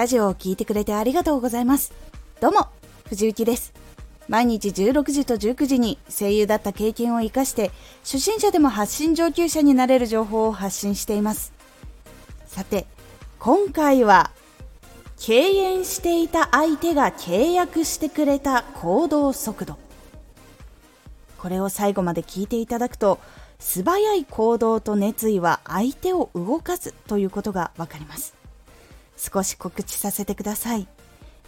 ラジオを聴いてくれてありがとうございます。どうも藤幸です。毎日16時と19時に声優だった経験を生かして初心者でも発信上級者になれる情報を発信しています。さて今回は敬遠していた相手が契約してくれた行動速度。これを最後まで聞いていただくと素早い行動と熱意は相手を動かすということがわかります。少し告知させてください。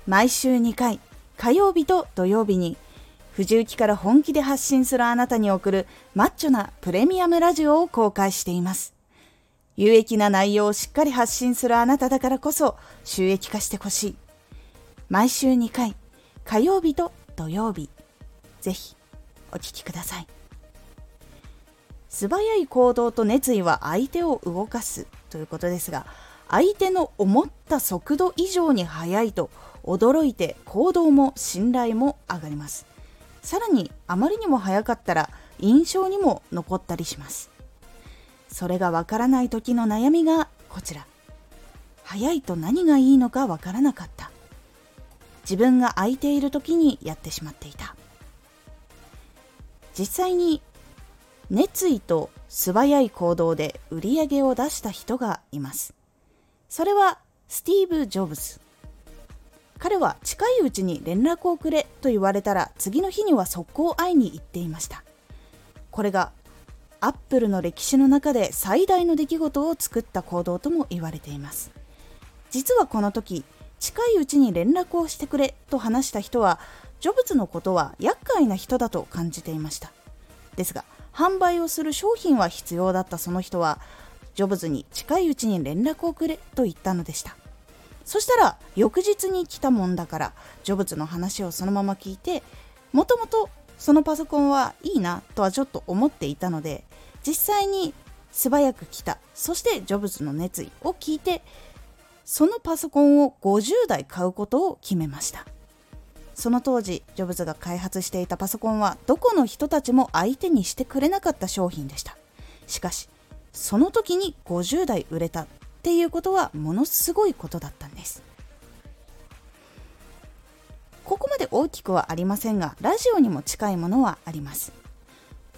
毎週2回火曜日と土曜日に藤雪から本気で発信するあなたに送るマッチョなプレミアムラジオを公開しています。有益な内容をしっかり発信するあなただからこそ収益化してほしい。毎週2回火曜日と土曜日ぜひお聴きください。素早い行動と熱意は相手を動かすということですが相手の思った速度以上に速いと驚いて行動も信頼も上がります。さらにあまりにも速かったら印象にも残ったりします。それがわからない時の悩みがこちら。速いと何がいいのかわからなかった。自分が空いている時にやってしまっていた。実際に熱意と素早い行動で売り上げを出した人がいます。それはスティーブ・ジョブズ。彼は近いうちに連絡をくれと言われたら次の日には速攻会いに行っていました。これがアップルの歴史の中で最大の出来事を作った行動とも言われています。実はこの時近いうちに連絡をしてくれと話した人はジョブズのことは厄介な人だと感じていました。ですが販売をする商品は必要だったその人はジョブズに近いうちに連絡をくれと言ったのでした。そしたら翌日に来たもんだからジョブズの話をそのまま聞いてもともとそのパソコンはいいなとはちょっと思っていたので実際に素早く来た。そしてジョブズの熱意を聞いてそのパソコンを50台買うことを決めました。その当時ジョブズが開発していたパソコンはどこの人たちも相手にしてくれなかった商品でした。しかしその時に50台売れたっていうことはものすごいことだったんです。ここまで大きくはありませんがラジオにも近いものはあります。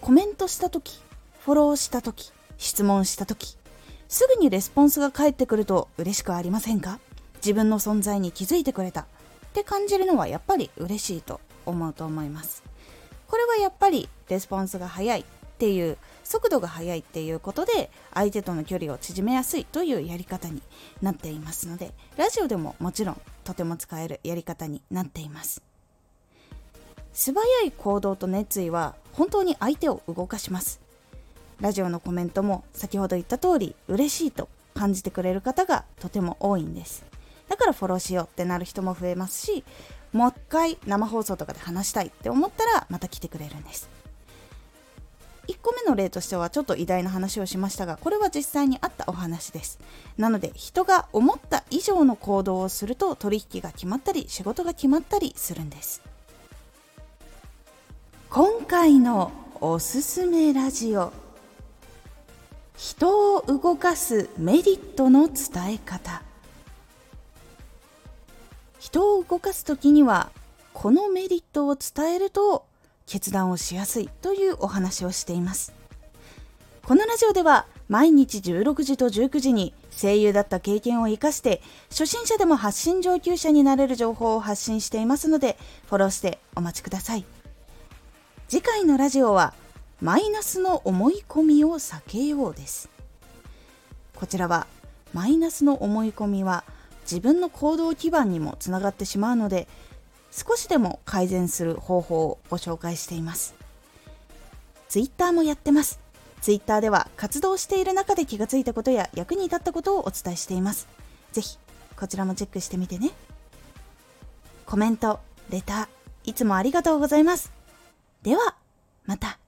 コメントした時フォローした時質問した時すぐにレスポンスが返ってくると嬉しくありませんか？自分の存在に気づいてくれた。って感じるのはやっぱり嬉しいと思うと思います。これはやっぱりレスポンスが早いっていう速度が速いっていうことで相手との距離を縮めやすいというやり方になっていますのでラジオでももちろんとても使えるやり方になっています。素早い行動と熱意は本当に相手を動かします。ラジオのコメントも先ほど言った通り嬉しいと感じてくれる方がとても多いんです。だからフォローしようってなる人も増えますしもう一回生放送とかで話したいって思ったらまた来てくれるんです。1個目の例としてはちょっと偉大な話をしましたがこれは実際にあったお話です。なので人が思った以上の行動をすると取引が決まったり仕事が決まったりするんです。今回のおすすめラジオ。人を動かすメリットの伝え方。人を動かす時にはこのメリットを伝えると決断をしやすいというお話をしています。このラジオでは毎日16時と19時に声優だった経験を生かして初心者でも発信上級者になれる情報を発信していますのでフォローしてお待ちください。次回のラジオはマイナスの思い込みを避けようです。こちらはマイナスの思い込みは自分の行動基盤にもつながってしまうので少しでも改善する方法をご紹介しています。Twitter もやってます。Twitter では活動している中で気がついたことや役に立ったことをお伝えしています。ぜひこちらもチェックしてみてね。コメントレターいつもありがとうございます。ではまた。